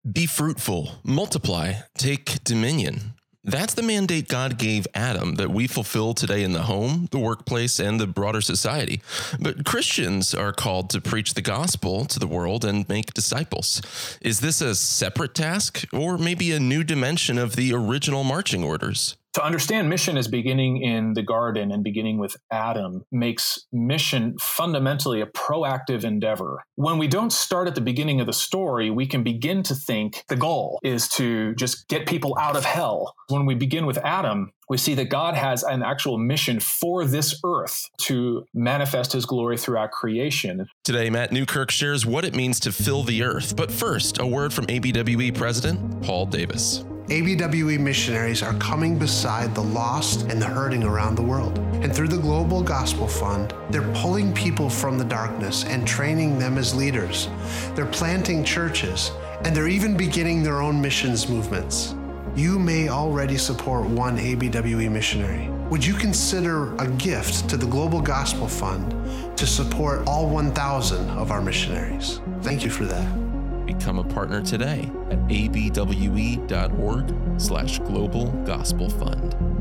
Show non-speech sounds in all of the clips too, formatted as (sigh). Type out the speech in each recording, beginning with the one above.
Be fruitful, multiply, take dominion. That's the mandate God gave Adam that we fulfill today in the home, the workplace, and the broader society. But Christians are called to preach the gospel to the world and make disciples. Is this a separate task or maybe a new dimension of the original marching orders? To understand mission as beginning in the garden and beginning with Adam makes mission fundamentally a proactive endeavor. When we don't start at the beginning of the story, we can begin to think the goal is to just get people out of hell. When we begin with Adam, we see that God has an actual mission for this earth to manifest his glory throughout creation. Today, Matt Newkirk shares what it means to fill the earth. But first, a word from ABWE President Paul Davis. ABWE missionaries are coming beside the lost and the hurting around the world. And through the Global Gospel Fund, they're pulling people from the darkness and training them as leaders. They're planting churches, and they're even beginning their own missions movements. You may already support one ABWE missionary. Would you consider a gift to the Global Gospel Fund to support all 1,000 of our missionaries? Thank you for that. Become a partner today at abwe.org slash global gospel fund.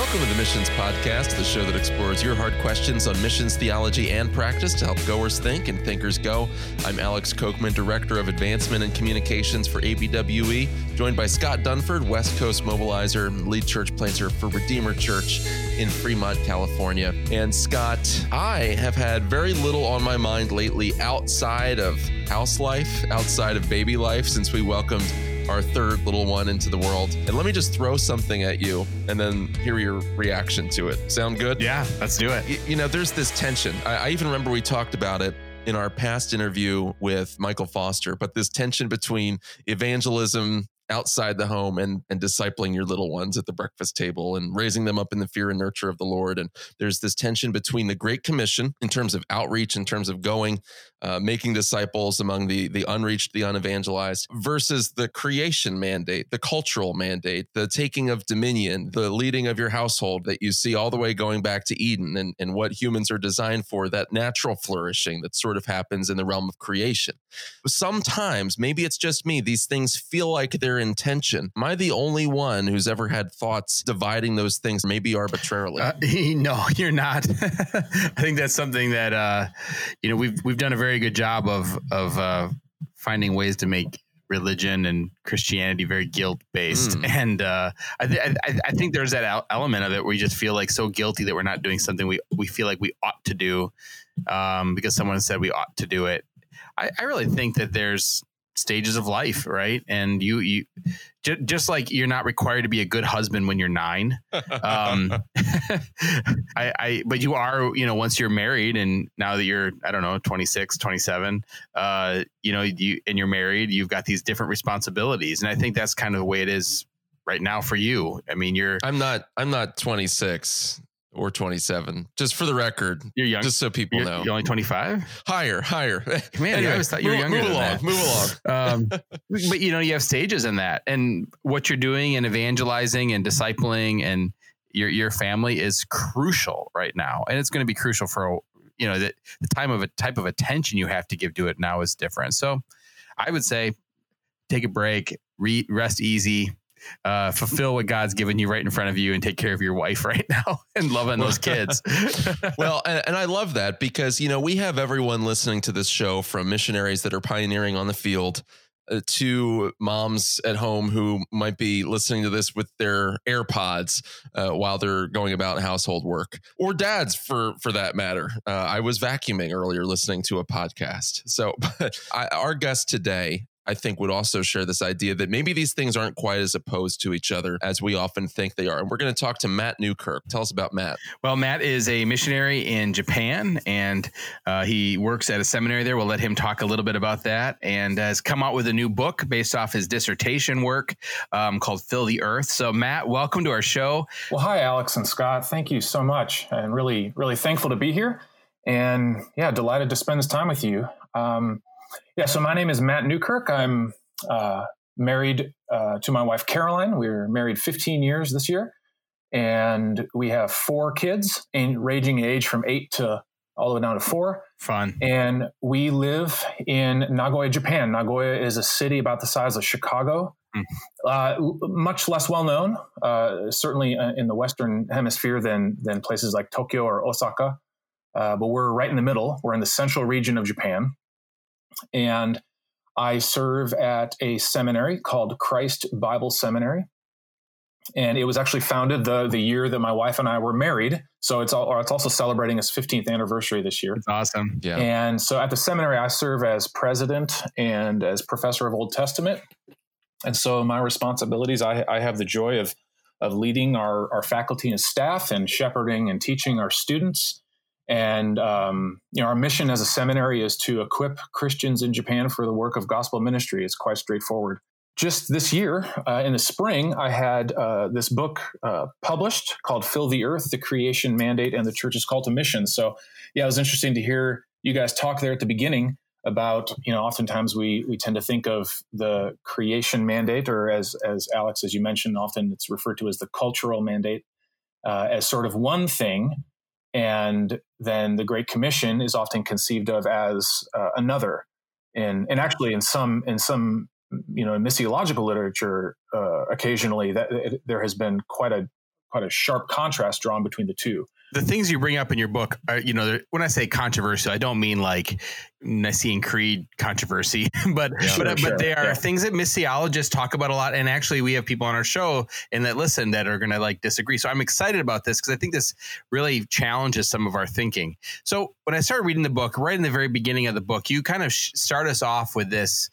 Welcome to the Missions Podcast, the show that explores your hard questions on missions theology and practice to help goers think and thinkers go. I'm Alex Kocman, Director of Advancement and Communications for ABWE, joined by Scott Dunford, West Coast Mobilizer, lead church planter for Redeemer Church in Fremont, California. And Scott, I have had very little on my mind lately outside of house life, outside of baby life, since we welcomed our third little one into the world. And let me just throw something at you and then hear your reaction to it. Sound good? Yeah, let's do it. You, you know, there's this tension. I, I even remember we talked about it in our past interview with Michael Foster, but this tension between evangelism outside the home and and discipling your little ones at the breakfast table and raising them up in the fear and nurture of the Lord. And there's this tension between the Great Commission in terms of outreach, in terms of going uh, making disciples among the the unreached, the unevangelized, versus the creation mandate, the cultural mandate, the taking of dominion, the leading of your household that you see all the way going back to Eden and, and what humans are designed for, that natural flourishing that sort of happens in the realm of creation. Sometimes, maybe it's just me, these things feel like they're in tension. Am I the only one who's ever had thoughts dividing those things, maybe arbitrarily? Uh, (laughs) no, you're not. (laughs) I think that's something that uh, you know we've we've done a very very good job of of uh, finding ways to make religion and Christianity very guilt based. Mm. And uh, I, th- I, I, think there's that element of it where you just feel like so guilty that we're not doing something we, we feel like we ought to do um, because someone said we ought to do it. I, I really think that there's stages of life, right? And you you j- just like you're not required to be a good husband when you're nine. Um, (laughs) I, I but you are, you know, once you're married and now that you're I don't know 26, 27, uh, you know, you and you're married, you've got these different responsibilities, and I think that's kind of the way it is right now for you. I mean, you're I'm not I'm not 26 or 27 just for the record you're young? just so people you're, know. you're only 25 higher higher. (laughs) Man anyway, i always thought you were move, younger move along that. move along. Um, (laughs) but you know you have stages in that and what you're doing and evangelizing and discipling and your your family is crucial right now and it's going to be crucial for you know the, the time of a type of attention you have to give to it now is different. So i would say take a break re- rest easy uh, fulfill what God's given you right in front of you and take care of your wife (laughs) right now and loving those kids. (laughs) well, and, and, I love that because, you know, we have everyone listening to this show from missionaries that are pioneering on the field uh, to moms at home who might be listening to this with their AirPods uh, while they're going about household work, or dads for for that matter. Uh, I was vacuuming earlier, listening to a podcast. So, (laughs) I, our guest today I think would also share this idea that maybe these things aren't quite as opposed to each other as we often think they are. And we're going to talk to Matt Newkirk. Tell us about Matt. Well, Matt is a missionary in Japan and uh, he works at a seminary there. We'll let him talk a little bit about that and has come out with a new book based off his dissertation work um, called Fill the Earth. So, Matt, welcome to our show. Well, hi, Alex and Scott. Thank you so much. And really, really thankful to be here. And yeah, delighted to spend this time with you. Um, yeah, so my name is Matt Newkirk. I'm uh, married uh, to my wife Caroline. We're married 15 years this year, and we have four kids, in ranging age from eight to all the way down to four. Fun. And we live in Nagoya, Japan. Nagoya is a city about the size of Chicago. Mm. Uh, much less well known, uh, certainly uh, in the Western Hemisphere than than places like Tokyo or Osaka. Uh, but we're right in the middle. We're in the central region of Japan, and I serve at a seminary called Christ Bible Seminary, and it was actually founded the the year that my wife and I were married. So it's all, it's also celebrating its 15th anniversary this year. That's awesome. Yeah. And so at the seminary, I serve as president and as professor of Old Testament. And so my responsibilities, I, I have the joy of of leading our our faculty and staff and shepherding and teaching our students. And um, you know, our mission as a seminary is to equip Christians in Japan for the work of gospel ministry. It's quite straightforward just this year uh, in the spring, I had uh, this book uh, published called Fill the Earth, the Creation Mandate and the Church's Call to Mission. So, yeah, it was interesting to hear you guys talk there at the beginning about, you know, oftentimes we, we tend to think of the creation mandate, or as, as Alex, as you mentioned, often it's referred to as the cultural mandate, uh, as sort of one thing. And then the Great Commission is often conceived of as uh, another. And, and actually, in some in some you know in missiological literature uh, occasionally that it, there has been quite a quite a sharp contrast drawn between the two the things you bring up in your book are, you know, when I say controversial, I don't mean like Nicene Creed controversy, (laughs) but yeah, but, sure. but they are yeah. things that missiologists talk about a lot. And actually, we have people on our show and that listen that are going to like disagree. So I'm excited about this because I think this really challenges some of our thinking. So when I started reading the book, right in the very beginning of the book, you kind of start us off with this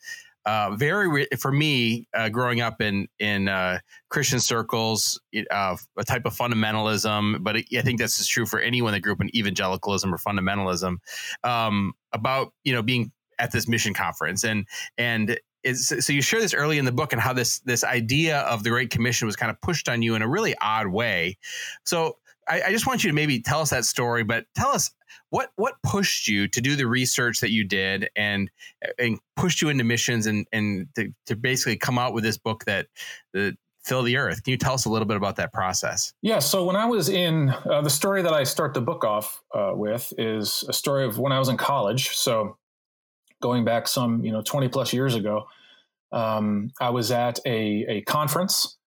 uh, very for me uh, growing up in in uh, Christian circles, uh, a type of fundamentalism, but I think this is true for anyone that grew up in evangelicalism or fundamentalism. Um, about you know being at this mission conference and and so you share this early in the book and how this this idea of the Great Commission was kind of pushed on you in a really odd way. So I, I just want you to maybe tell us that story, but tell us what what pushed you to do the research that you did and and pushed you into missions and and to, to basically come out with this book that the fill the earth. Can you tell us a little bit about that process? Yeah so when i was in uh, the story that i start the book off uh, with is a story of when i was in college. So going back some you know 20 plus years ago um, i was at a, a conference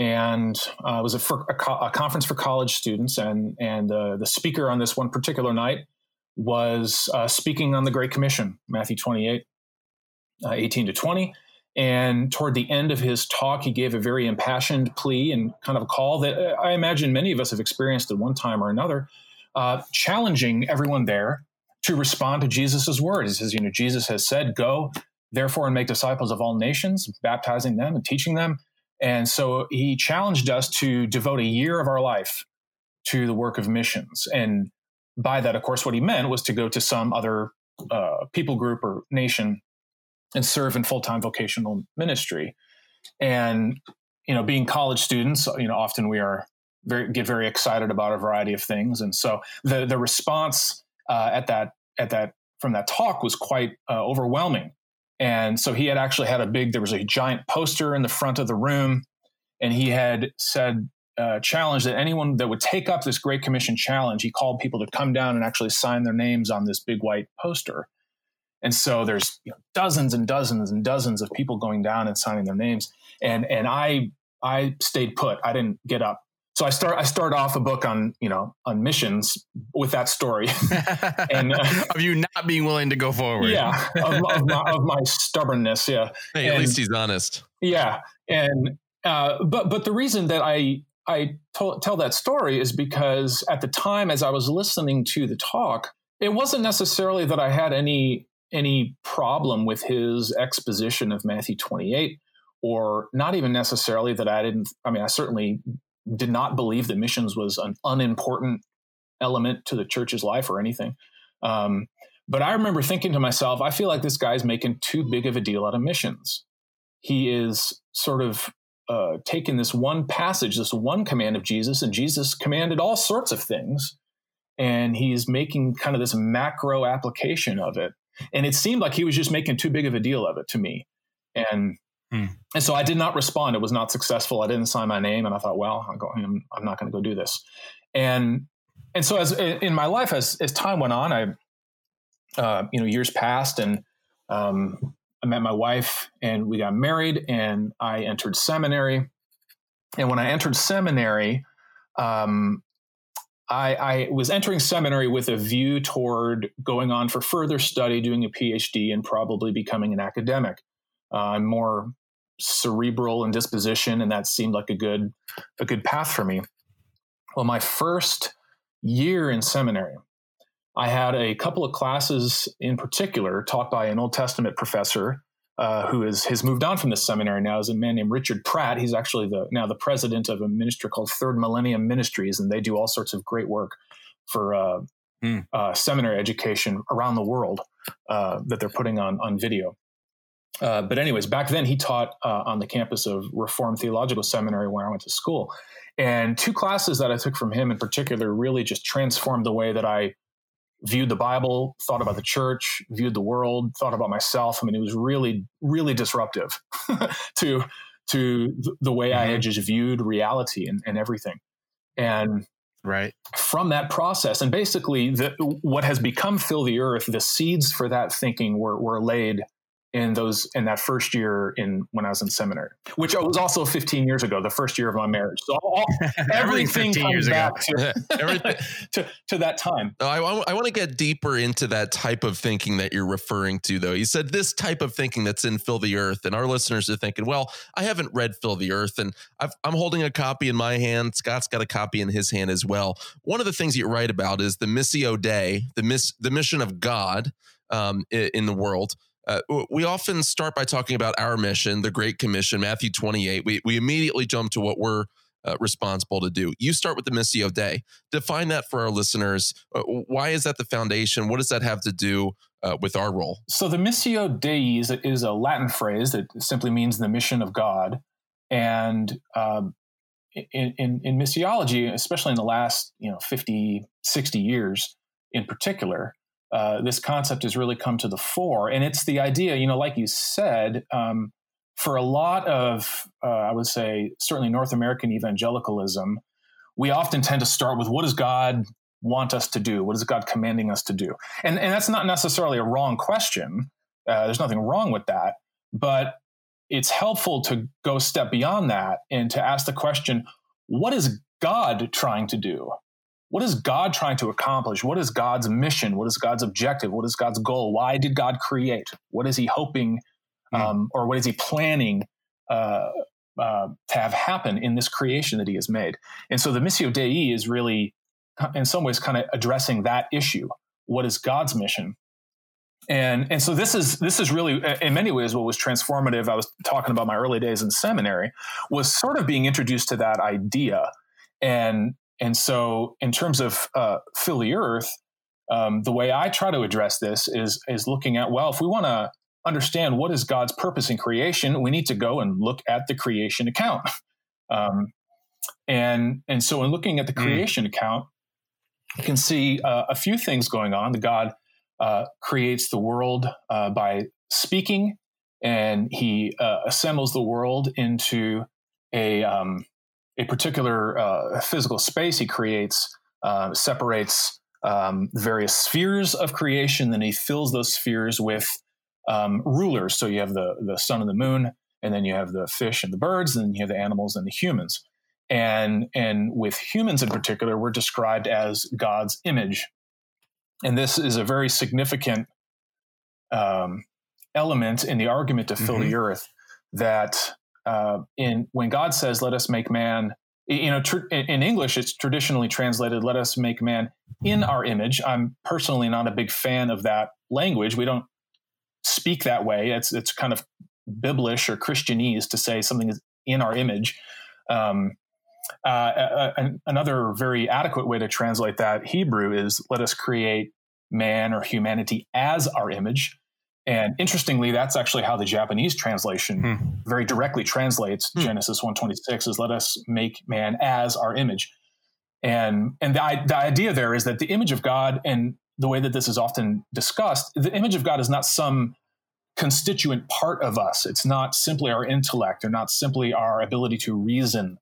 and uh, it was a, for, a, co- a, conference for college students, and and uh, the speaker on this one particular night was uh, speaking on the Great Commission, Matthew 28, uh, 18 to 20. And toward the end of his talk, he gave a very impassioned plea and kind of a call that uh, I imagine many of us have experienced at one time or another, uh, challenging everyone there to respond to Jesus' word. He says, you know, Jesus has said, Go, therefore, and make disciples of all nations, baptizing them and teaching them and so he challenged us to devote a year of our life to the work of missions. And by that, of course, what he meant was to go to some other uh, people group or nation and serve in full time vocational ministry. And, you know, being college students, you know, often we are very, get very excited about a variety of things. And so the, the response uh, at that, at that, from that talk was quite uh, overwhelming. And so he had actually had a big, there was a giant poster in the front of the room, and he had said, uh, challenge that anyone that would take up this Great Commission challenge, he called people to come down and actually sign their names on this big white poster. And so there's you know, dozens and dozens and dozens of people going down and signing their names. And and I I stayed put. I didn't get up so I start I start off a book on you know on missions with that story, (laughs) and uh, of you not being willing to go forward. Yeah, of, of, my, of my, stubbornness. Yeah, hey, at least he's honest. Yeah, and uh, but but the reason that I I to- tell that story is because at the time, as I was listening to the talk, it wasn't necessarily that I had any any problem with his exposition of Matthew 28 or not even necessarily that I didn't I mean I certainly did not believe that missions was an unimportant element to the church's life or anything. Um, but I remember thinking to myself, I feel like this guy's making too big of a deal out of missions. He is sort of uh, taken this one passage, this one command of Jesus, and Jesus commanded all sorts of things. And he's making kind of this macro application of it. And it seemed like he was just making too big of a deal of it to me. And Hmm. And so I did not respond. It was not successful. I didn't sign my name, and I thought, well, I'm going. I'm, I'm not going to go do this. And and so as in my life, as as time went on, I uh, you know years passed, and um, I met my wife, and we got married, and I entered seminary. And when I entered seminary, um, I, I, was entering seminary with a view toward going on for further study, doing a PhD, and probably becoming an academic. Uh, I'm more cerebral in disposition, and that seemed like a good a good path for me. Well, my first year in seminary, I had a couple of classes in particular taught by an Old Testament professor uh, who is has moved on from this seminary now is a man named Richard Pratt. He's actually the now the president of a ministry called Third Millennium Ministries, and they do all sorts of great work for uh, mm. uh, seminary education around the world uh, that they're putting on on video. Uh, but anyways, back then he taught uh, on the campus of Reformed Theological Seminary where I went to school, and two classes that I took from him in particular really just transformed the way that I viewed the Bible, thought about the church, viewed the world, thought about myself. I mean, it was really, really disruptive (laughs) to to the way mm-hmm. I had just viewed reality and, and everything. And right from that process, and basically, the, what has become fill the earth, the seeds for that thinking were were laid in those in that first year in when I was in seminary, which was also 15 years ago, the first year of my marriage. So all, (laughs) everything comes back to, (laughs) (laughs) to, to, that time. I, I want to get deeper into that type of thinking that you're referring to, though. You said this type of thinking that's in Fill the Earth, and our listeners are thinking, well, I haven't read Fill the Earth, and i am holding a copy in my hand. Scott's got a copy in his hand as well. One of the things you write about is the Missio Dei, the miss, the mission of God um, in the world. Uh, we often start by talking about our mission, the Great Commission, Matthew 28. We, we immediately jump to what we're uh, responsible to do. You start with the Missio Dei. Define that for our listeners. Uh, why is that the foundation? What does that have to do uh, with our role? So, the Missio Dei is a, is a, Latin phrase that simply means the mission of God. And um, in, in, in missiology, especially in the last you know 50, 60 years in particular, uh, this concept has really come to the fore. And it's the idea, you know, like you said, um, for a lot of, uh, I would say, certainly North American evangelicalism, we often tend to start with what does God want us to do? What is God commanding us to do? And, and that's not necessarily a wrong question. Uh, there's nothing wrong with that. But it's helpful to go step beyond that and to ask the question what is God trying to do? What is God trying to accomplish? What is God's mission? What is God's objective? What is God's goal? Why did God create? What is He hoping, mm. um, or what is He planning uh, uh, to have happen in this creation that He has made? And so the Missio Dei is really, in some ways, kind of addressing that issue. What is God's mission? And and so this is this is really in many ways what was transformative. I was talking about my early days in seminary was sort of being introduced to that idea and and so, in terms of uh, fill the earth, um, the way I try to address this is is looking at well, if we want to understand what is God's purpose in creation, we need to go and look at the creation account. (laughs) Um, and and so, in looking at the hmm. creation mm. account, you can see uh, a few things going on. The God uh, creates the world uh, by speaking, and He uh, assembles the world into a um, a particular uh, physical space he creates uh, separates um, various spheres of creation. Then he fills those spheres with um, rulers. So you have the the sun and the moon, and then you have the fish and the birds, and then you have the animals and the humans. And and with humans in particular, we're described as God's image, and this is a very significant um, element in the argument to fill mm-hmm. the earth that uh, in when God says, "Let us make man," you know, tr- in English, it's traditionally translated, "Let us make man in our image." I'm personally not a big fan of that language. We don't speak that way. It's it's kind of biblish or Christianese to say something is in our image. Um, uh, another very adequate way to translate that Hebrew is "Let us create man or humanity as our image." And interestingly, that's actually how the Japanese translation hmm. very directly translates hmm. Genesis 126 is let us make man as our image. And and the, the idea there is that the image of God and the way that this is often discussed, the image of God is not some constituent part of us. It's not simply our intellect or not simply our ability to reason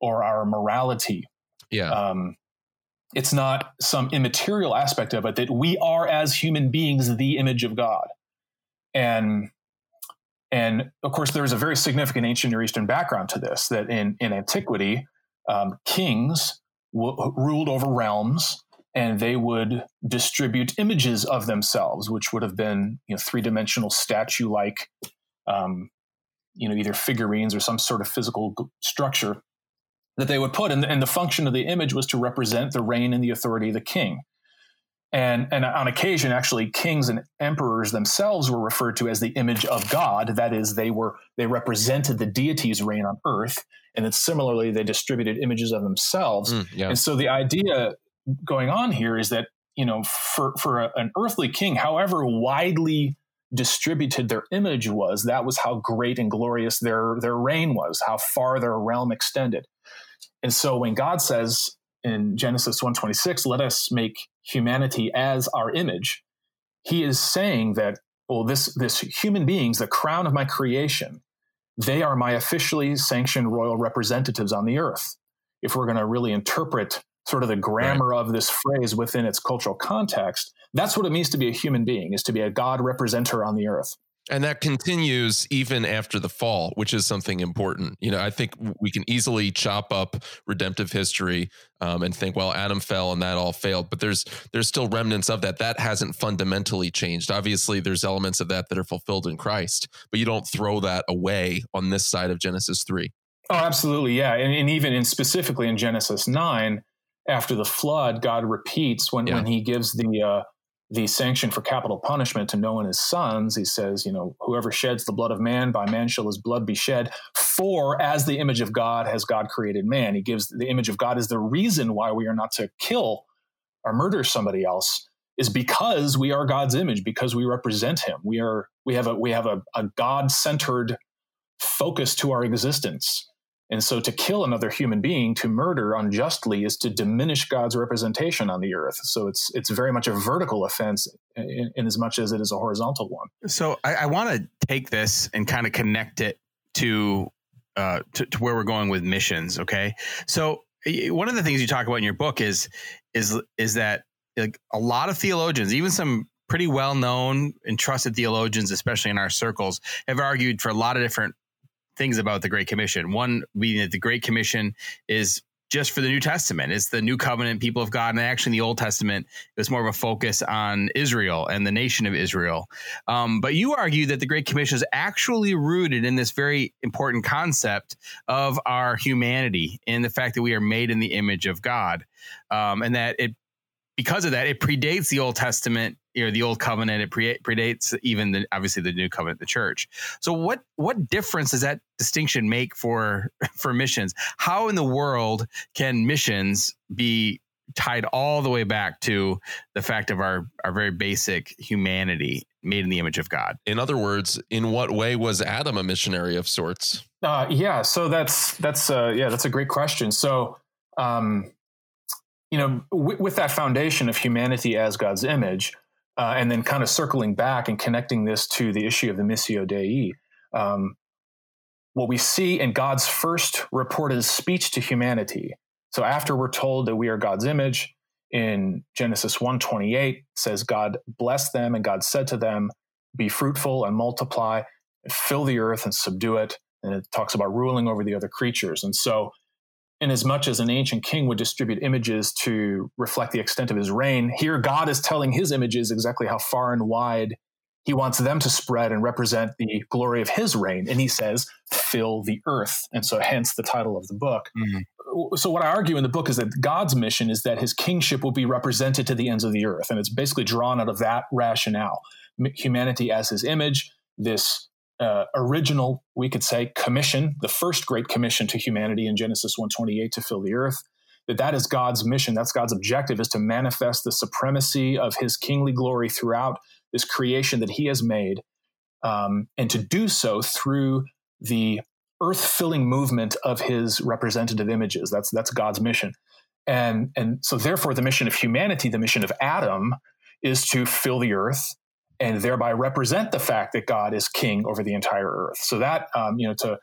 or our morality. Yeah. Um, it's not some immaterial aspect of it that we are as human beings the image of God. And and of course, there's a very significant ancient Near Eastern background to this. That in in antiquity, um, kings w- ruled over realms, and they would distribute images of themselves, which would have been you know three dimensional statue like, um, you know, either figurines or some sort of physical structure that they would put. And, and the function of the image was to represent the reign and the authority of the king. And, and on occasion, actually, kings and emperors themselves were referred to as the image of God. That is, they were they represented the deity's reign on earth, and then similarly, they distributed images of themselves. Mm, yeah. And so, the idea going on here is that you know, for for a, an earthly king, however widely distributed their image was, that was how great and glorious their their reign was, how far their realm extended. And so, when God says in Genesis 126, let us make humanity as our image, he is saying that, well, this, this human beings, the crown of my creation, they are my officially sanctioned royal representatives on the earth. If we're going to really interpret sort of the grammar right. of this phrase within its cultural context, that's what it means to be a human being, is to be a God representer on the earth. And that continues even after the fall, which is something important. You know, I think we can easily chop up redemptive history um, and think, well, Adam fell and that all failed. But there's there's still remnants of that. That hasn't fundamentally changed. Obviously, there's elements of that that are fulfilled in Christ, but you don't throw that away on this side of Genesis three. Oh, absolutely, yeah, and, and even in specifically in Genesis nine, after the flood, God repeats when yeah. when He gives the uh, the sanction for capital punishment to Noah and his sons, he says, you know, whoever sheds the blood of man, by man shall his blood be shed. For as the image of God has God created man. He gives the image of God is the reason why we are not to kill or murder somebody else is because we are God's image, because we represent him. We are we have a we have a, a God-centered focus to our existence. And so to kill another human being, to murder unjustly, is to diminish God's representation on the earth. So it's it's very much a vertical offense in, in as much as it is a horizontal one. So I, I want to take this and kind of connect it to, uh, to to where we're going with missions. Okay, so one of the things you talk about in your book is is is that like a lot of theologians, even some pretty well known and trusted theologians, especially in our circles, have argued for a lot of different things about the Great Commission. One being that the Great Commission is just for the New Testament. It's the new covenant people of God. And actually, in the Old Testament, it was more of a focus on Israel and the nation of Israel. Um, but you argue that the Great Commission is actually rooted in this very important concept of our humanity and the fact that we are made in the image of God. Um, and that it, because of that, it predates the Old Testament you know the old covenant it pre- predates even the obviously the new covenant the church. So what what difference does that distinction make for (laughs) for missions? How in the world can missions be tied all the way back to the fact of our our very basic humanity made in the image of god? In other words in what way was adam a missionary of sorts? Uh, yeah so that's that's uh, yeah that's a great question. So um, you know w- with that foundation of humanity as god's image uh, and then kind of circling back and connecting this to the issue of the Missio Dei, um, what we see in God's first reported speech to humanity. So after we're told that we are God's image, in Genesis 1:28 says God blessed them and God said to them, "Be fruitful and multiply, fill the earth and subdue it." And it talks about ruling over the other creatures. And so in as much as an ancient king would distribute images to reflect the extent of his reign, here God is telling his images exactly how far and wide he wants them to spread and represent the glory of his reign. And he says, fill the earth. And so, hence the title of the book. Mm-hmm. So, what I argue in the book is that God's mission is that his kingship will be represented to the ends of the earth. And it's basically drawn out of that rationale humanity as his image, this uh, original, we could say, commission, the first great commission to humanity in Genesis 128 to fill the earth, that that is God's mission. That's God's objective is to manifest the supremacy of his kingly glory throughout this creation that he has made. Um, and to do so through the earth filling movement of his representative images. That's, that's God's mission. And, and so therefore the mission of humanity, the mission of Adam is to fill the earth and thereby represent the fact that God is king over the entire earth. So that um, you know to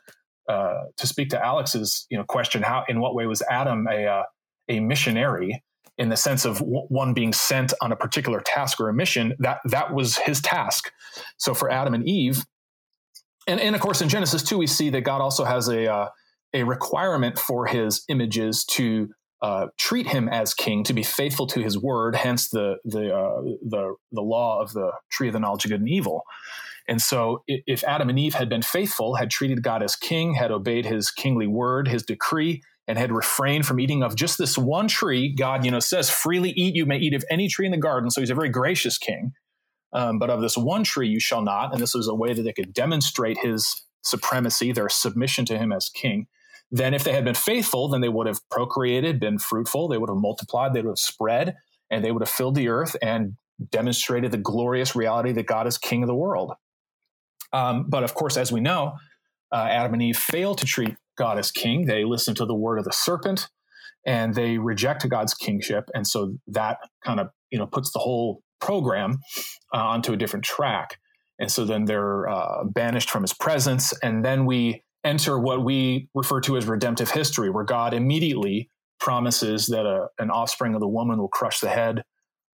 uh, to speak to Alex's you know question, how in what way was Adam a uh, a missionary in the sense of w- one being sent on a particular task or a mission? That that was his task. So for Adam and Eve, and and of course in Genesis two we see that God also has a uh, a requirement for his images to uh, treat him as king, to be faithful to his word. Hence the the uh, the the law of the tree of the knowledge of good and evil. And so, if Adam and Eve had been faithful, had treated God as king, had obeyed his kingly word, his decree, and had refrained from eating of just this one tree, God, you know, says, freely eat, you may eat of any tree in the garden. So he's a very gracious king. Um, but of this one tree you shall not. And this was a way that they could demonstrate his supremacy, their submission to him as king. Then, if they had been faithful, then they would have procreated, been fruitful, they would have multiplied, they would have spread, and they would have filled the earth and demonstrated the glorious reality that God is king of the world. Um, but of course, as we know, uh, Adam and Eve failed to treat God as king. They listened to the word of the serpent and they reject God's kingship. And so that kind of you know puts the whole program uh, onto a different track. And so then they're uh, banished from his presence. And then we enter what we refer to as redemptive history, where God immediately promises that a, an offspring of the woman will crush the head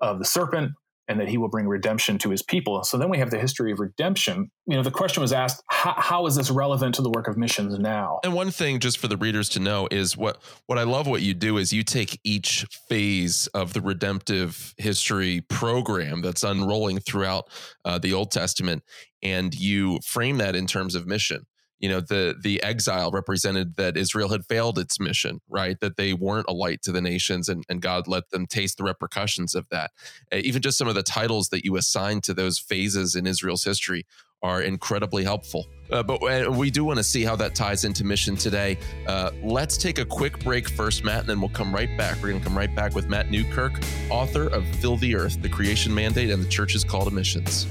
of the serpent and that he will bring redemption to his people. So then we have the history of redemption. You know, the question was asked, how, is this relevant to the work of missions now? And one thing just for the readers to know is what what I love what you do is you take each phase of the redemptive history program that's unrolling throughout uh, the Old Testament and you frame that in terms of mission you know the the exile represented that israel had failed its mission right? That they weren't a light to the nations and, and god let them taste the repercussions of that. Uh, even just some of the titles that you assign to those phases in israel's history are incredibly helpful. Uh, but uh, we do want to see how that ties into mission today. Uh, let's take a quick break first matt and then we'll come right back. We're going to come right back with matt newkirk author of fill the earth the creation mandate and the church's call to missions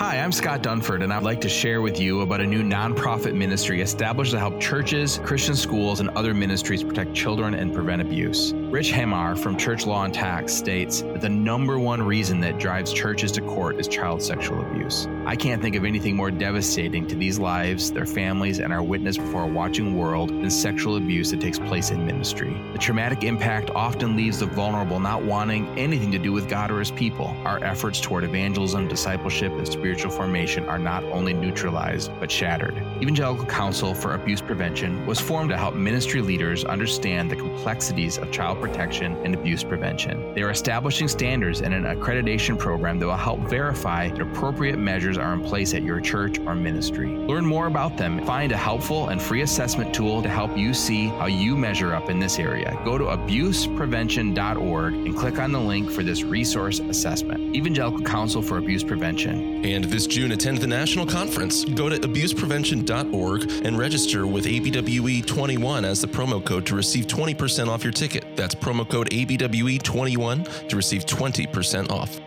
Hi, I'm Scott Dunford, and I'd like to share with you about a new nonprofit ministry established to help churches, Christian schools, and other ministries protect children and prevent abuse. Rich Hammar from Church Law and Tax states that the number one reason that drives churches to court is child sexual abuse. I can't think of anything more devastating to these lives, their families, and our witness before a watching world than sexual abuse that takes place in ministry. The traumatic impact often leaves the vulnerable not wanting anything to do with God or His people. Our efforts toward evangelism, discipleship, and spiritual formation are not only neutralized, but shattered. Evangelical Council for Abuse Prevention was formed to help ministry leaders understand the complexities of child protection and abuse prevention. They are establishing standards and an accreditation program that will help verify that appropriate measures are in place at your church or ministry. Learn more about them. Find a helpful and free assessment tool to help you see how you measure up in this area. Go to abuseprevention.org and click on the link for this resource assessment. Evangelical Council for Abuse Prevention. And this June, attend the national conference. Go to abuseprevention.org and register with ABWE21 as the promo code to receive 20% off your ticket. That's promo code ABWE21 to receive 20% off.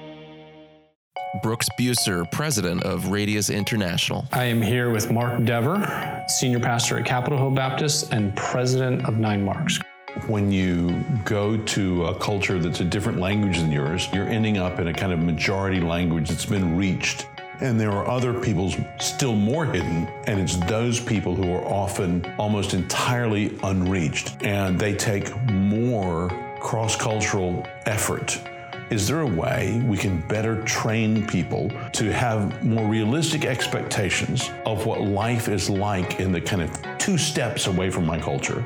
Brooks Buser, president of Radius International. I am here with Mark Dever, senior pastor at Capitol Hill Baptist and president of Nine Marks. When you go to a culture that's a different language than yours, you're ending up in a kind of majority language that's been reached. And there are other peoples still more hidden, and it's those people who are often almost entirely unreached. And they take more cross cultural effort is there a way we can better train people to have more realistic expectations of what life is like in the kind of two steps away from my culture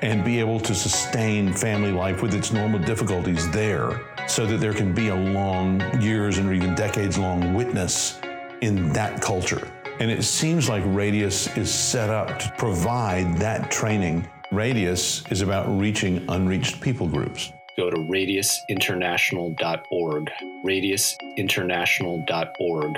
and be able to sustain family life with its normal difficulties there so that there can be a long years and even decades long witness in that culture? And it seems like Radius is set up to provide that training. Radius is about reaching unreached people groups go to radiusinternational.org. Radiusinternational.org.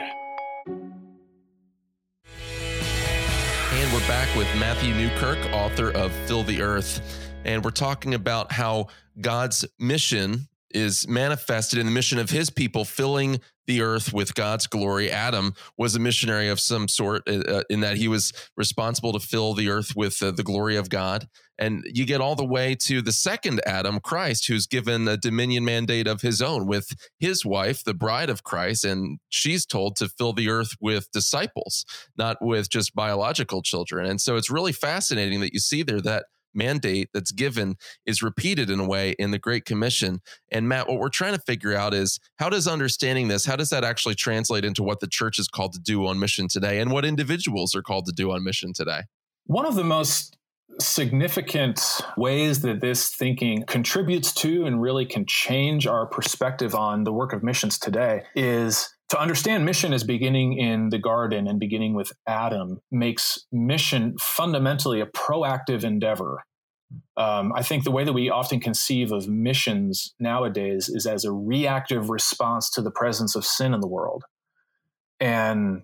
And we're back with Matthew Newkirk, author of Fill the Earth. And we're talking about how God's mission is manifested in the mission of his people filling the earth with God's glory. Adam was a missionary of some sort uh, uh, in that he was responsible to fill the earth with uh, the glory of God. And you get all the way to the second Adam, Christ, who's given a dominion mandate of his own with his wife, the bride of Christ. And she's told to fill the earth with disciples, not with just biological children. And so it's really fascinating that you see there that mandate that's given is repeated in a way in the Great Commission. And Matt, what we're trying to figure out is how does understanding this, how does that actually translate into what the church is called to do on mission today and what individuals are called to do on mission today? One of the most significant ways that this thinking contributes to and really can change our perspective on the work of missions today is to understand mission as beginning in the garden and beginning with Adam makes mission fundamentally a proactive endeavor. Um, I think the way that we often conceive of missions nowadays is as a reactive response to the presence of sin in the world. And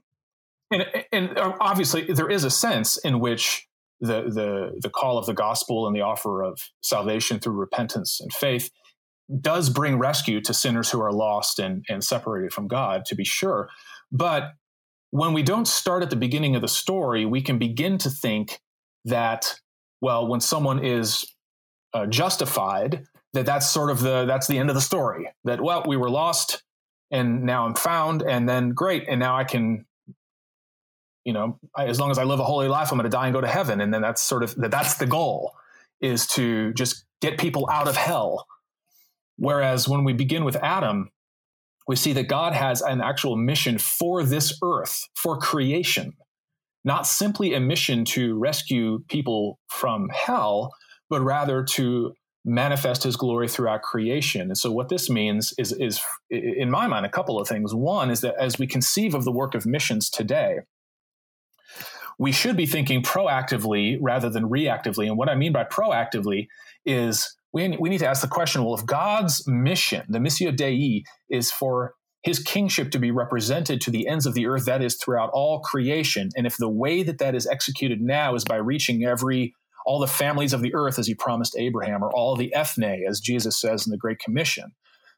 and, and obviously there is a sense in which the, the, the call of the gospel and the offer of salvation through repentance and faith does bring rescue to sinners who are lost and, and separated from God, to be sure. But when we don't start at the beginning of the story, we can begin to think that, well, when someone is uh, justified, that that's sort of the that's the end of the story. That well, we were lost, and now I'm found, and then great, and now I can, you know, I, as long as I live a holy life, I'm going to die and go to heaven, and then that's sort of that that's the goal is to just get people out of hell Whereas when we begin with Adam, we see that God has an actual mission for this earth, for creation, not simply a mission to rescue people from hell, but rather to manifest his glory throughout creation. And so what this means is is in my mind a couple of things. One is that as we conceive of the work of missions today, we should be thinking proactively rather than reactively. And what I mean by proactively is we, we need to ask the question well, if God's mission, the Missio Dei, is for his kingship to be represented to the ends of the earth, that is throughout all creation, and if the way that that is executed now is by reaching every all the families of the earth as he promised Abraham, or all the ethne, as Jesus says in the Great Commission,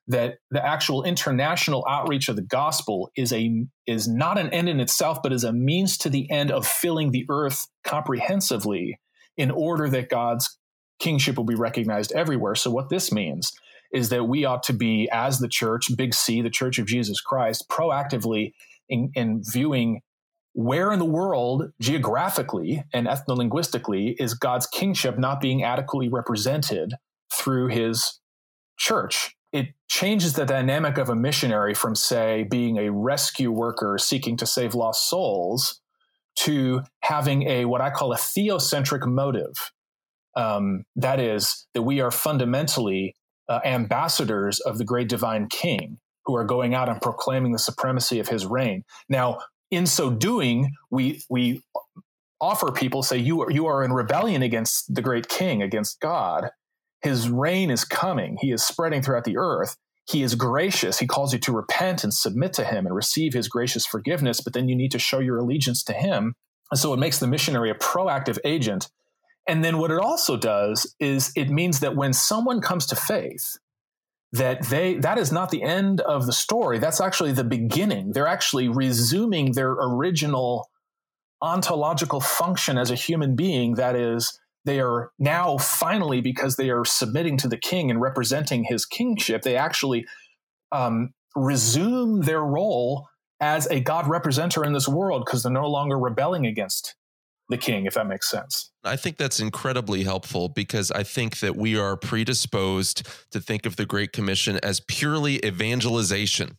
that the actual international outreach of the gospel is a is not an end in itself, but is a means to the end of filling the earth comprehensively in order that God's kingship will be recognized everywhere. So, what this means is that we ought to be, as the church, big C, the church of Jesus Christ, proactively in, in viewing where in the world, geographically and ethnolinguistically, is God's kingship not being adequately represented through his church. It changes the dynamic of a missionary from, say, being a rescue worker seeking to save lost souls to having a what I call a theocentric motive um, that is, that we are fundamentally uh, ambassadors of the great divine king who are going out and proclaiming the supremacy of his reign. Now, in so doing, we, we offer people, say, you are, you are in rebellion against the great king, against God. His reign is coming, he is spreading throughout the earth. He is gracious. He calls you to repent and submit to him and receive his gracious forgiveness, but then you need to show your allegiance to him. And so it makes the missionary a proactive agent and then what it also does is it means that when someone comes to faith, that they that is not the end of the story. That's actually the beginning. They're actually resuming their original ontological function as a human being. That is, they are now finally, because they are submitting to the king and representing his kingship, they actually um, resume their role as a God representer in this world because they're no longer rebelling against the king, if that makes sense. I think that's incredibly helpful because I think that we are predisposed to think of the Great Commission as purely evangelization.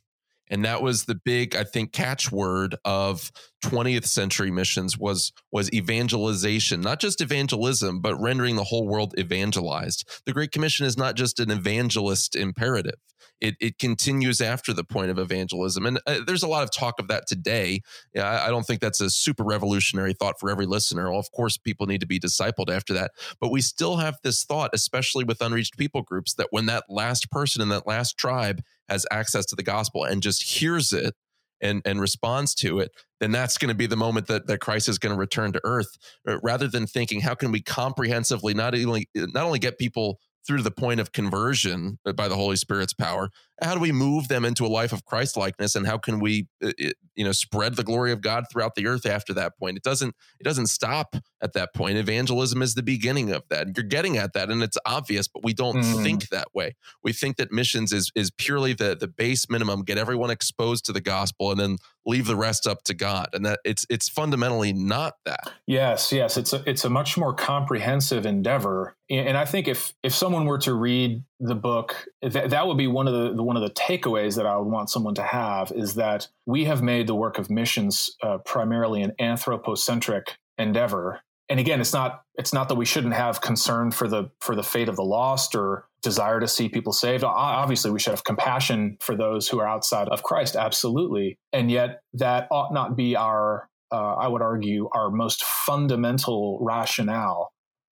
And that was the big, I think, catchword of 20th century missions was was evangelization, not just evangelism, but rendering the whole world evangelized. The Great Commission is not just an evangelist imperative it, it continues after the point of evangelism. And uh, there's a lot of talk of that today. Yeah, I, I, don't think that's a super revolutionary thought for every listener. Well, of course, people need to be discipled after that. But we still have this thought, especially with unreached people groups, that when that last person in that last tribe has access to the gospel and just hears it, and and responds to it, then that's going to be the moment that, that Christ is going to return to earth. Uh, rather than thinking, how can we comprehensively not only not only get people through to the point of conversion uh, by the Holy Spirit's power, how do we move them into a life of Christ likeness and how can we uh, you know spread the glory of God throughout the earth after that point? It doesn't it doesn't stop at that point. Evangelism is the beginning of that. You're getting at that and it's obvious, but we don't mm. think that way. We think that missions is is purely the the base minimum, get everyone exposed to the gospel and then leave the rest up to God. And that it's it's fundamentally not that. Yes, yes, it's a, it's a much more comprehensive endeavor. And I think if if someone were to read the book, that that would be one of the, the, one of the takeaways that I would want someone to have is that we have made the work of missions uh, primarily an anthropocentric endeavor. And again, it's not it's not that we shouldn't have concern for the for the fate of the lost or desire to see people saved. Obviously, we should have compassion for those who are outside of Christ, absolutely. And yet, that ought not be our, uh, I would argue, our most fundamental rationale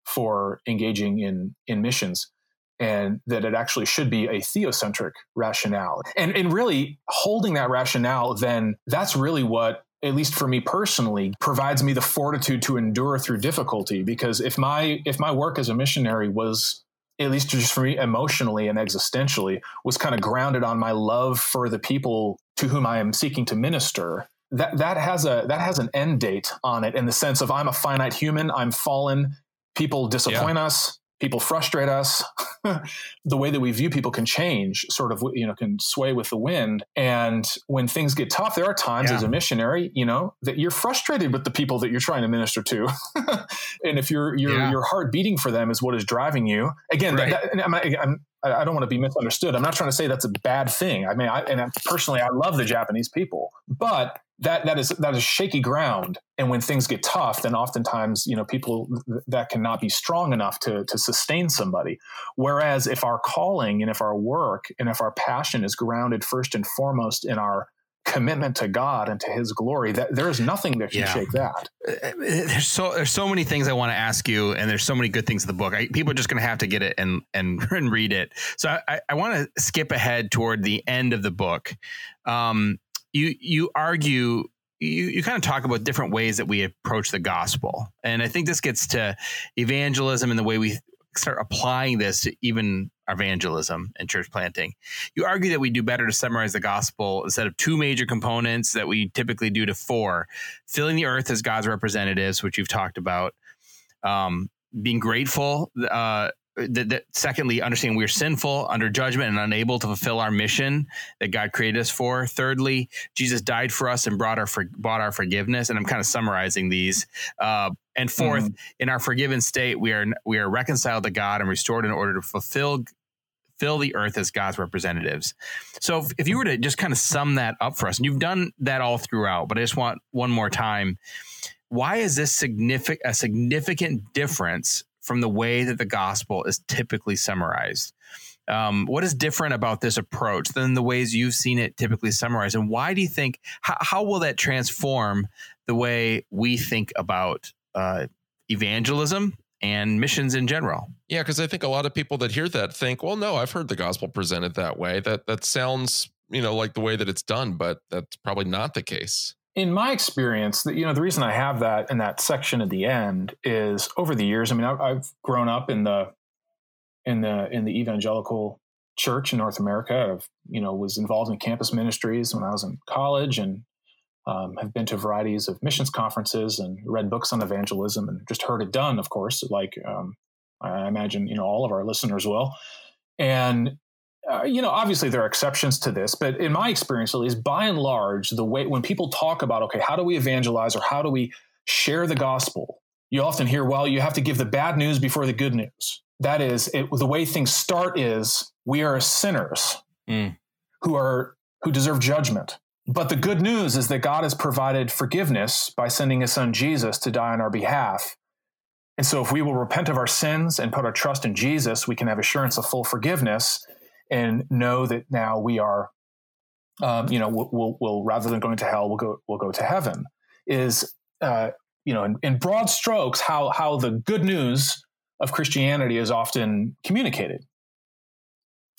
for engaging in in missions and that it actually should be a theocentric rationale. And and really holding that rationale then that's really what at least for me personally provides me the fortitude to endure through difficulty because if my if my work as a missionary was at least just for me emotionally and existentially was kind of grounded on my love for the people to whom I am seeking to minister that that has a that has an end date on it in the sense of I'm a finite human I'm fallen people disappoint yeah. us people frustrate us (laughs) the way that we view people can change sort of you know can sway with the wind and when things get tough there are times yeah. as a missionary you know that you're frustrated with the people that you're trying to minister to (laughs) and if your your yeah. your heart beating for them is what is driving you again right. that, that, I'm, I'm, I don't want to be misunderstood. I'm not trying to say that's a bad thing. I mean, I, and personally, I love the Japanese people, but that that is that is shaky ground and when things get tough then oftentimes you know people that cannot be strong enough to to sustain somebody whereas if our calling and if our work and if our passion is grounded first and foremost in our commitment to God and to His glory. That there is nothing that can yeah. shake that. Uh, uh, there's so there's so many things I want to ask you, and there's so many good things in the book. I, people are just going to have to get it and and, (laughs) and read it. So I, I want to skip ahead toward the end of the book. Um, you you argue you, you kind of talk about different ways that we approach the gospel. And I think this gets to evangelism and the way we start applying this to even evangelism and church planting. You argue that we do better to summarize the gospel instead of two major components that we typically do to four filling the earth as God's representatives, which you've talked about, um, being grateful, uh, that, that, secondly, understanding we're sinful, under judgment, and unable to fulfill our mission that God created us for. Thirdly, Jesus died for us and brought our for, bought our forgiveness. And I'm kind of summarizing these. Uh, and 4th mm-hmm. in our forgiven state, we are we are reconciled to God and restored in order to fulfill fill the earth as God's representatives. So if, if you were to just kind of sum that up for us, and you've done that all throughout, but I just want one more time. Why is this significant a significant difference from the way that the gospel is typically summarized. Um, what is different about this approach than the ways you've seen it typically summarized? And why do you think, how, how will that transform the way we think about uh, evangelism and missions in general? Yeah, because I think a lot of people that hear that think, well, no, I've heard the gospel presented that way. That that sounds, you know, like the way that it's done, but that's probably not the case in my experience, you know, the reason I have that in that section at the end is over the years. I mean, I've grown up in the in the in the evangelical church in North America. I've you know was involved in campus ministries when I was in college, and um, have been to varieties of missions conferences and read books on evangelism, and just heard it done. Of course, like um, I imagine you know all of our listeners will. And uh, you know, obviously there are exceptions to this, but in my experience, at least, by and large, the way when people talk about, okay, how do we evangelize or how do we share the gospel, you often hear, well, you have to give the bad news before the good news. That is, it, the way things start is we are sinners mm. who are who deserve judgment. But the good news is that God has provided forgiveness by sending His Son Jesus to die on our behalf. And so, if we will repent of our sins and put our trust in Jesus, we can have assurance of full forgiveness and know that now we are, um, you know, we'll, we'll, we'll, rather than going to hell, we'll go we'll go to heaven. Is uh, you know, in, in broad strokes, how how the good news of Christianity is often communicated,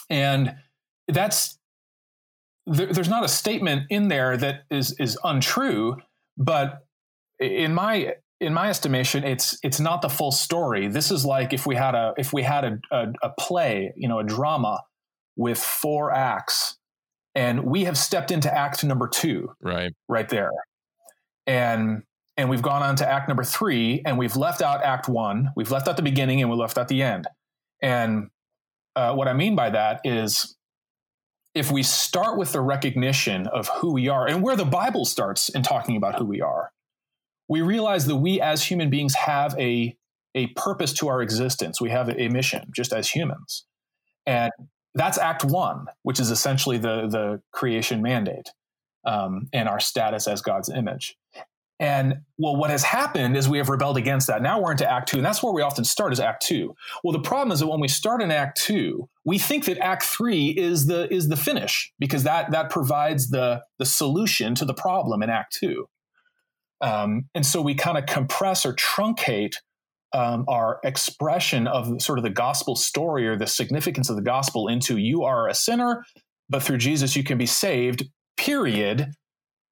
and that's there, there's not a statement in there that is is untrue, but in my in my estimation, it's it's not the full story. This is like if we had a if we had a, a, a play, you know, a drama with four acts, and we have stepped into act number two, right, right there, and and we've gone on to act number three, and we've left out act one, we've left out the beginning, and we left out the end. And uh, what I mean by that is if we start with the recognition of who we are and where the Bible starts in talking about who we are, we realize that we as human beings have a, a purpose to our existence. We have a mission just as humans. And that's act one, which is essentially the, the creation mandate um, and our status as God's image. And well, what has happened is we have rebelled against that. Now we're into Act Two, and that's where we often start is Act Two. Well, the problem is that when we start in Act Two, we think that Act Three is the is the finish because that that provides the the solution to the problem in Act Two. Um, and so we kind of compress or truncate um, our expression of sort of the gospel story or the significance of the gospel into you are a sinner, but through Jesus you can be saved. Period.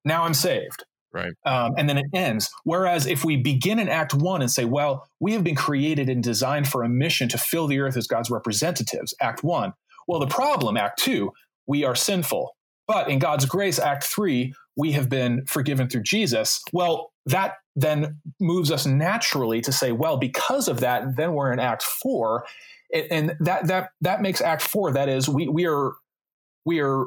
Now I'm saved. Right. Um, and then it ends. Whereas if we begin in Act One and say, well, we have been created and designed for a mission to fill the earth as God's representatives, Act One. Well, the problem, Act Two, we are sinful. But in God's grace, Act Three, we have been forgiven through Jesus. Well, that then moves us naturally to say, well, because of that, then we're in Act Four. And that that that makes Act Four, that is, we we are we are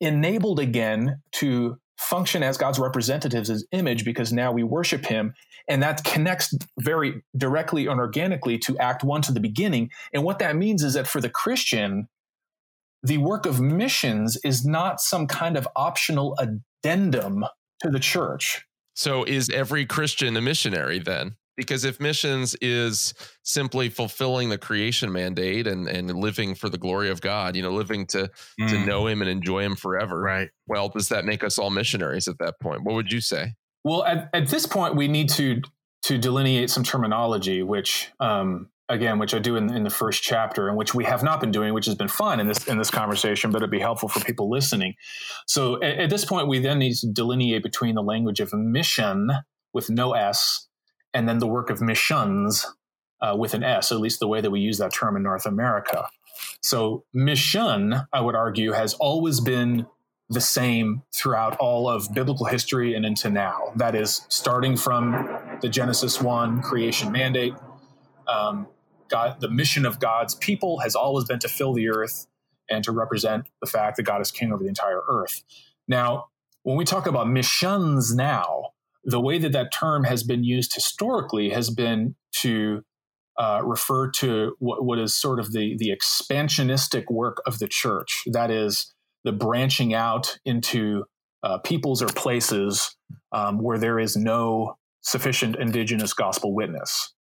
enabled again to function as God's representatives as image because now we worship him. And that connects very directly and organically to Act One to the beginning. And what that means is that for the Christian, the work of missions is not some kind of optional addendum to the church. So is every Christian a missionary then? Because if missions is simply fulfilling the creation mandate and, and living for the glory of God, you know, living to mm. to know him and enjoy him forever. Right. Well, does that make us all missionaries at that point? What would you say? Well, at, at this point we need to to delineate some terminology, which um, again, which I do in, in the first chapter, and which we have not been doing, which has been fun in this in this conversation, but it'd be helpful for people listening. So at, at this point, we then need to delineate between the language of mission with no s and then the work of missions uh, with an S, at least the way that we use that term in North America. So, mission, I would argue, has always been the same throughout all of biblical history and into now. That is, starting from the Genesis 1 creation mandate, um, God, the mission of God's people has always been to fill the earth and to represent the fact that God is king over the entire earth. Now, when we talk about missions now, the way that that term has been used historically has been to uh, refer to what, what is sort of the, the expansionistic work of the church. That is, the branching out into uh, peoples or places um, where there is no sufficient indigenous gospel witness.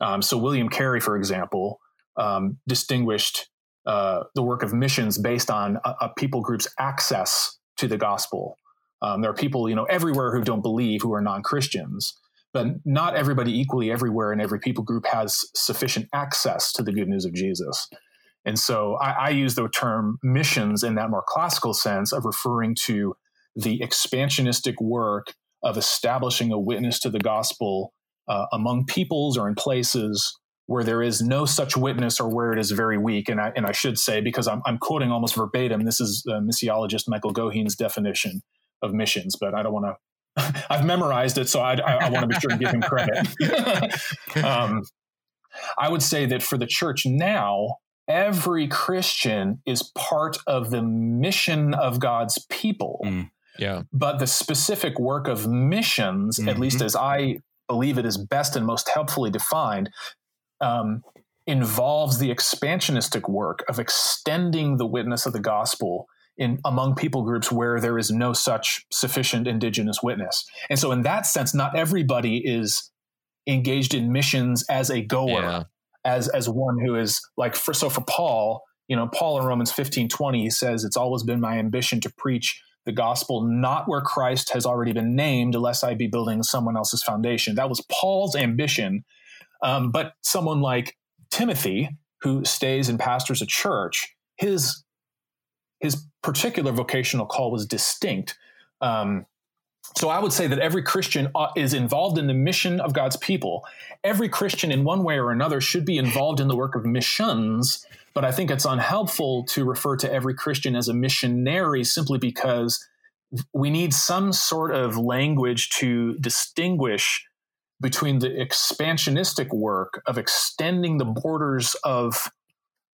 Um, so, William Carey, for example, um, distinguished uh, the work of missions based on a, a people group's access to the gospel. Um, there are people, you know, everywhere who don't believe who are non-Christians, but not everybody equally everywhere in every people group has sufficient access to the good news of Jesus. And so I, I use the term missions in that more classical sense of referring to the expansionistic work of establishing a witness to the gospel uh, among peoples or in places where there is no such witness or where it is very weak. And I, and I should say, because I'm, I'm quoting almost verbatim, this is uh, missiologist Michael Goheen's definition of missions, but I don't want to. (laughs) I've memorized it, so I, I, I want to be sure to give him credit. (laughs) (laughs) um, I would say that for the church now, every Christian is part of the mission of God's people. Mm, yeah. But the specific work of missions, mm-hmm. at least as I believe it is best and most helpfully defined, um, involves the expansionistic work of extending the witness of the gospel in among people groups where there is no such sufficient indigenous witness. And so in that sense, not everybody is engaged in missions as a goer, yeah. as as one who is like for so for Paul, you know, Paul in Romans 15, 20, he says, It's always been my ambition to preach the gospel not where Christ has already been named, unless I be building someone else's foundation. That was Paul's ambition. Um, but someone like Timothy, who stays and pastors a church, his his particular vocational call was distinct. Um, so I would say that every Christian uh, is involved in the mission of God's people. Every Christian, in one way or another, should be involved in the work of missions. But I think it's unhelpful to refer to every Christian as a missionary simply because we need some sort of language to distinguish between the expansionistic work of extending the borders of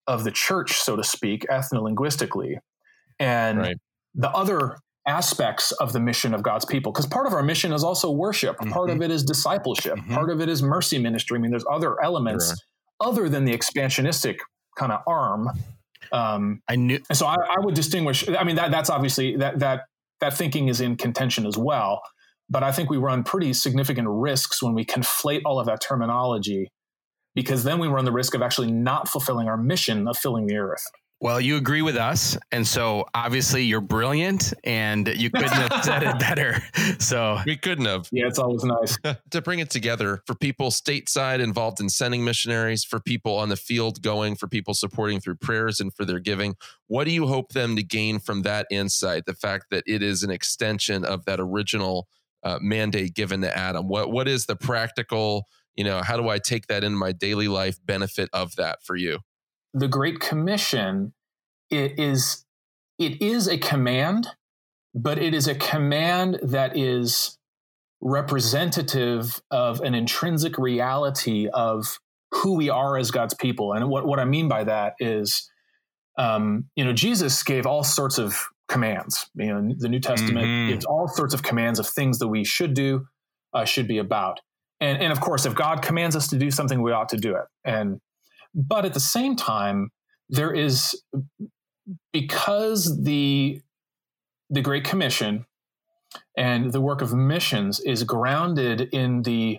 of the church, so to speak, ethno-linguistically, and right. the other aspects of the mission of God's people. Because part of our mission is also worship, mm-hmm. part of it is discipleship, mm-hmm. part of it is mercy ministry. I mean, there's other elements other than the expansionistic kind of arm. Um, I knew, so I, I, would distinguish. I mean, that that's obviously that that that thinking is in contention as well. But I think we run pretty significant risks when we conflate all of that terminology, because then we run the risk of actually not fulfilling our mission of filling the earth. Well, you agree with us, and so obviously you're brilliant, and you couldn't have said it (laughs) better. So we couldn't have. Yeah, it's always nice (laughs) to bring it together for people stateside involved in sending missionaries, for people on the field going, for people supporting through prayers and for their giving. What do you hope them to gain from that insight? The fact that it is an extension of that original uh, mandate given to Adam. What what is the practical? You know, how do I take that in my daily life benefit of that for you? The Great Commission it is it is a command, but it is a command that is representative of an intrinsic reality of who we are as God's people. And what, what I mean by that is, um, you know, Jesus gave all sorts of commands. You know, the New Testament mm-hmm. gives all sorts of commands of things that we should do, uh, should be about. And, and of course, if God commands us to do something, we ought to do it. And but at the same time, there is because the the Great Commission and the work of missions is grounded in the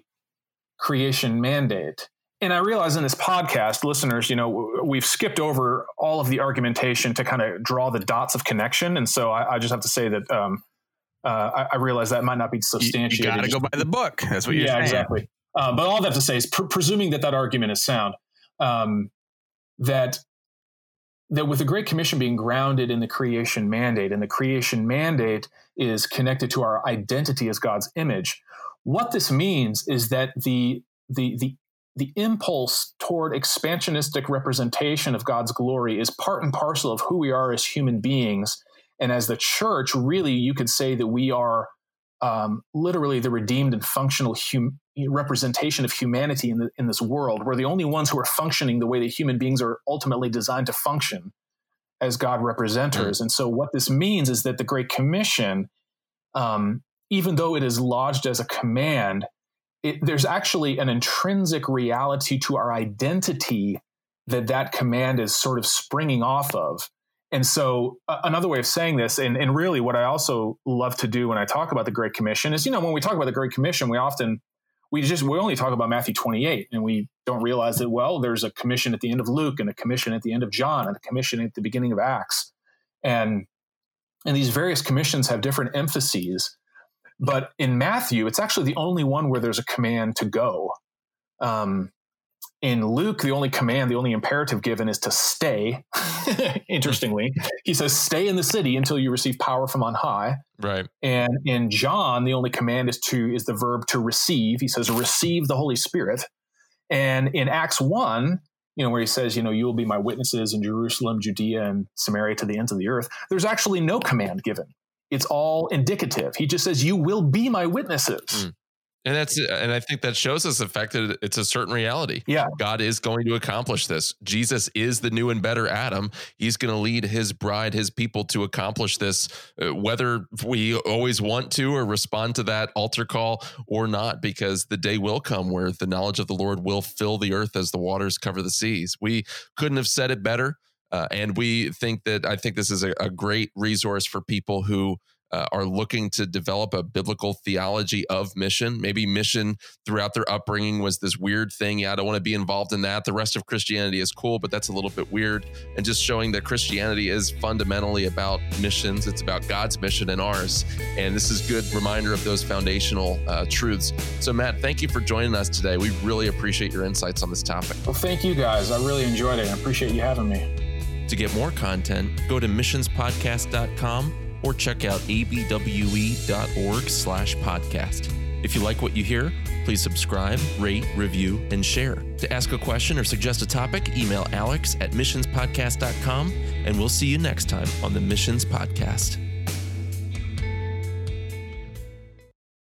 creation mandate. And I realize in this podcast, listeners, you know, we've skipped over all of the argumentation to kind of draw the dots of connection. And so I, I just have to say that um, uh, I, I, realize that might not be substantiated. You, you got to go by the book. That's what you're saying. yeah, saying. exactly. Uh, but all that to say is, pr- presuming that that argument is sound, um, that that with the Great Commission being grounded in the creation mandate, and the creation mandate is connected to our identity as God's image, what this means is that the the the the impulse toward expansionistic representation of God's glory is part and parcel of who we are as human beings. And as the church, really, you could say that we are um, literally the redeemed and functional hum- representation of humanity in, the, in this world. We're the only ones who are functioning the way that human beings are ultimately designed to function as God representers. Mm. And so, what this means is that the Great Commission, um, even though it is lodged as a command, it, there's actually an intrinsic reality to our identity that that command is sort of springing off of. And so, uh, another way of saying this, and, and really what I also love to do when I talk about the Great Commission is, you know, when we talk about the Great Commission, we often, we just, we only talk about Matthew 28 and we don't realize that, well, there's a commission at the end of Luke and a commission at the end of John and a commission at the beginning of Acts. And, and these various commissions have different emphases. But in Matthew, it's actually the only one where there's a command to go. Um, in Luke, the only command, the only imperative given is to stay. (laughs) Interestingly, he says, "Stay in the city until you receive power from on high." Right. And in John, the only command is to is the verb to receive. He says, "Receive the Holy Spirit." And in Acts one, you know, where he says, "You know, you will be my witnesses in Jerusalem, Judea, and Samaria to the ends of the earth," there's actually no command given. It's all indicative. He just says, "You will be my witnesses." Mm. And that's and I think that shows us the fact that it's a certain reality. Yeah. God is going to accomplish this. Jesus is the new and better Adam. He's going to lead his bride, his people to accomplish this, uh, whether we always want to or respond to that altar call or not, because the day will come where the knowledge of the Lord will fill the earth as the waters cover the seas. We couldn't have said it better. Uh, and we think that I think this is a, a great resource for people who uh, are looking to develop a biblical theology of mission. Maybe mission throughout their upbringing was this weird thing. Yeah, I don't want to be involved in that. The rest of Christianity is cool, but that's a little bit weird. And just showing that Christianity is fundamentally about missions, it's about God's mission and ours. And this is good reminder of those foundational uh, truths. So, Matt, thank you for joining us today. We really appreciate your insights on this topic. Well, thank you guys. I really enjoyed it. I appreciate you having me. To get more content, go to missionspodcast.com or check out abwe.org slash podcast. If you like what you hear, please subscribe, rate, review, and share. To ask a question or suggest a topic, email alex at missionspodcast.com, and we'll see you next time on the Missions Podcast.